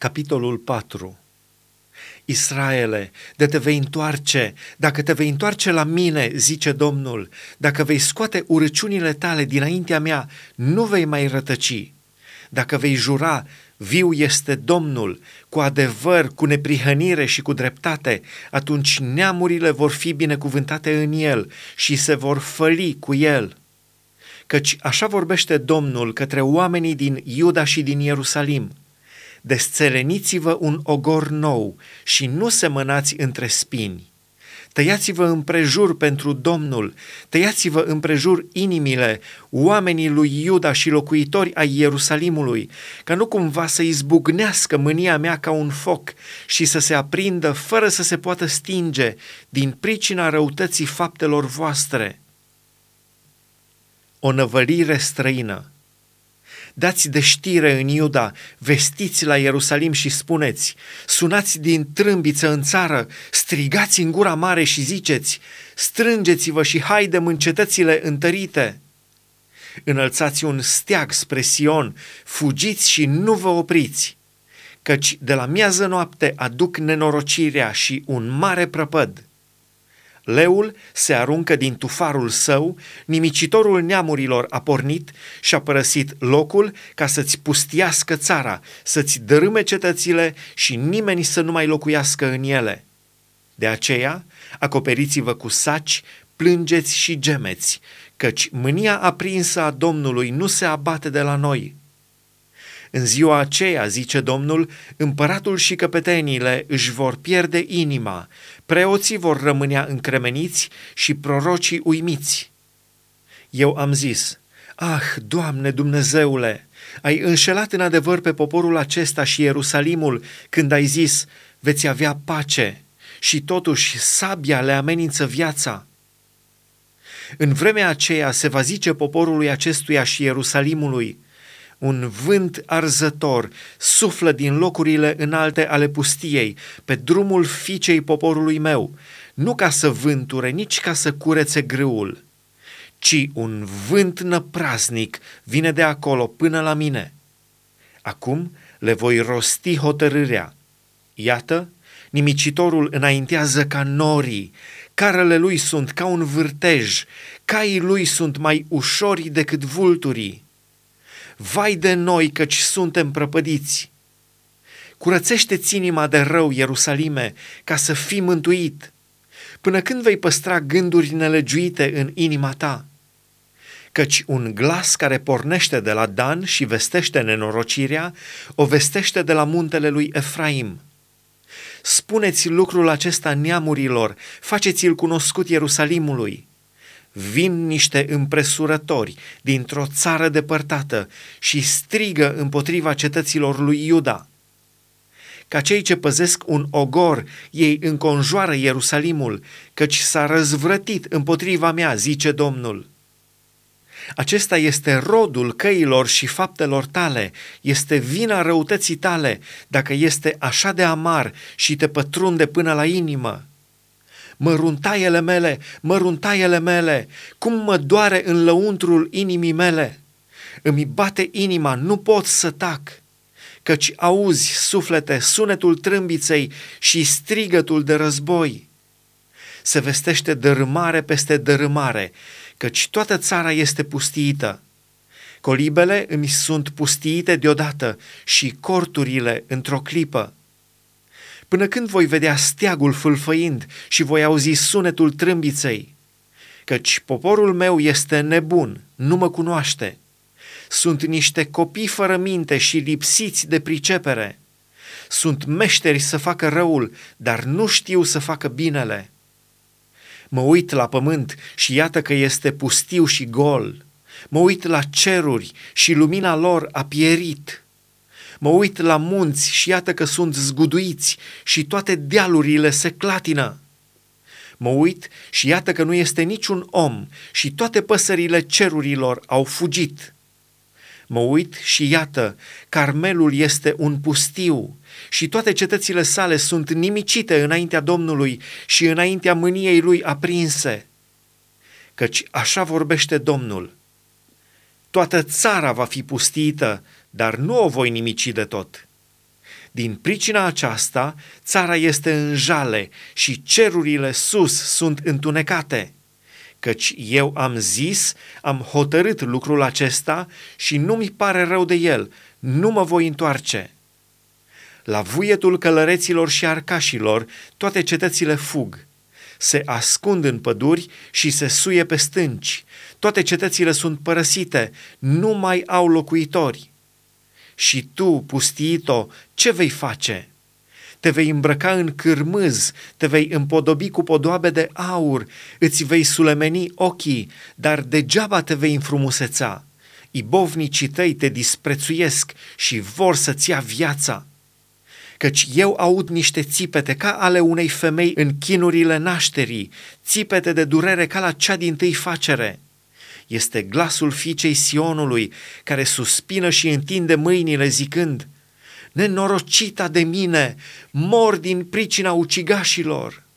Capitolul 4 Israele, de te vei întoarce, dacă te vei întoarce la mine, zice Domnul, dacă vei scoate urăciunile tale dinaintea mea, nu vei mai rătăci. Dacă vei jura, viu este Domnul, cu adevăr, cu neprihănire și cu dreptate, atunci neamurile vor fi binecuvântate în el și se vor făli cu el. Căci așa vorbește Domnul către oamenii din Iuda și din Ierusalim – desțeleniți-vă un ogor nou și nu semănați între spini. Tăiați-vă împrejur pentru Domnul, tăiați-vă împrejur inimile oamenii lui Iuda și locuitori ai Ierusalimului, ca nu cumva să izbucnească mânia mea ca un foc și să se aprindă fără să se poată stinge din pricina răutății faptelor voastre. O năvărire străină Dați de știre în Iuda, vestiți la Ierusalim și spuneți, sunați din trâmbiță în țară, strigați în gura mare și ziceți, strângeți-vă și haidem în cetățile întărite. Înălțați un steag spre Sion, fugiți și nu vă opriți, căci de la miază noapte aduc nenorocirea și un mare prăpăd Leul se aruncă din tufarul său, nimicitorul neamurilor a pornit și a părăsit locul ca să-ți pustiască țara, să-ți dărâme cetățile și nimeni să nu mai locuiască în ele. De aceea, acoperiți-vă cu saci, plângeți și gemeți, căci mânia aprinsă a Domnului nu se abate de la noi. În ziua aceea, zice Domnul, împăratul și căpeteniile își vor pierde inima, preoții vor rămânea încremeniți și prorocii uimiți. Eu am zis, Ah, Doamne Dumnezeule, ai înșelat în adevăr pe poporul acesta și Ierusalimul când ai zis, veți avea pace și totuși sabia le amenință viața. În vremea aceea se va zice poporului acestuia și Ierusalimului, un vânt arzător suflă din locurile înalte ale pustiei, pe drumul fiicei poporului meu, nu ca să vânture, nici ca să curețe grâul, ci un vânt năprasnic vine de acolo până la mine. Acum le voi rosti hotărârea. Iată, nimicitorul înaintează ca norii, carele lui sunt ca un vârtej, caii lui sunt mai ușori decât vulturii. Vai de noi căci suntem prăpădiți! Curățește-ți inima de rău, Ierusalime, ca să fii mântuit. Până când vei păstra gânduri nelegiuite în inima ta? Căci un glas care pornește de la Dan și vestește nenorocirea, o vestește de la muntele lui Efraim. Spuneți lucrul acesta neamurilor, faceți-l cunoscut Ierusalimului vin niște împresurători dintr-o țară depărtată și strigă împotriva cetăților lui Iuda. Ca cei ce păzesc un ogor, ei înconjoară Ierusalimul, căci s-a răzvrătit împotriva mea, zice Domnul. Acesta este rodul căilor și faptelor tale, este vina răutății tale, dacă este așa de amar și te pătrunde până la inimă măruntaiele mele, măruntaiele mele, cum mă doare în lăuntrul inimii mele. Îmi bate inima, nu pot să tac, căci auzi, suflete, sunetul trâmbiței și strigătul de război. Se vestește dărâmare peste dărâmare, căci toată țara este pustiită. Colibele îmi sunt pustiite deodată și corturile într-o clipă. Până când voi vedea steagul fâlfăind și voi auzi sunetul trâmbiței? Căci poporul meu este nebun, nu mă cunoaște. Sunt niște copii fără minte și lipsiți de pricepere. Sunt meșteri să facă răul, dar nu știu să facă binele. Mă uit la pământ și iată că este pustiu și gol. Mă uit la ceruri și lumina lor a pierit. Mă uit la munți și iată că sunt zguduiți și toate dealurile se clatină. Mă uit și iată că nu este niciun om și toate păsările cerurilor au fugit. Mă uit și iată, Carmelul este un pustiu și toate cetățile sale sunt nimicite înaintea Domnului și înaintea mâniei lui aprinse. Căci așa vorbește Domnul. Toată țara va fi pustită dar nu o voi nimici de tot. Din pricina aceasta, țara este în jale și cerurile sus sunt întunecate. Căci eu am zis, am hotărât lucrul acesta și nu mi pare rău de el, nu mă voi întoarce. La vuietul călăreților și arcașilor, toate cetățile fug. Se ascund în păduri și se suie pe stânci. Toate cetățile sunt părăsite, nu mai au locuitori. Și tu, pustiito, ce vei face? Te vei îmbrăca în cârmâz, te vei împodobi cu podoabe de aur, îți vei sulemeni ochii, dar degeaba te vei înfrumuseța. Ibovnicii tăi te disprețuiesc și vor să-ți ia viața căci eu aud niște țipete ca ale unei femei în chinurile nașterii, țipete de durere ca la cea din tâi facere. Este glasul fiicei Sionului, care suspină și întinde mâinile zicând, Nenorocita de mine, mor din pricina ucigașilor!'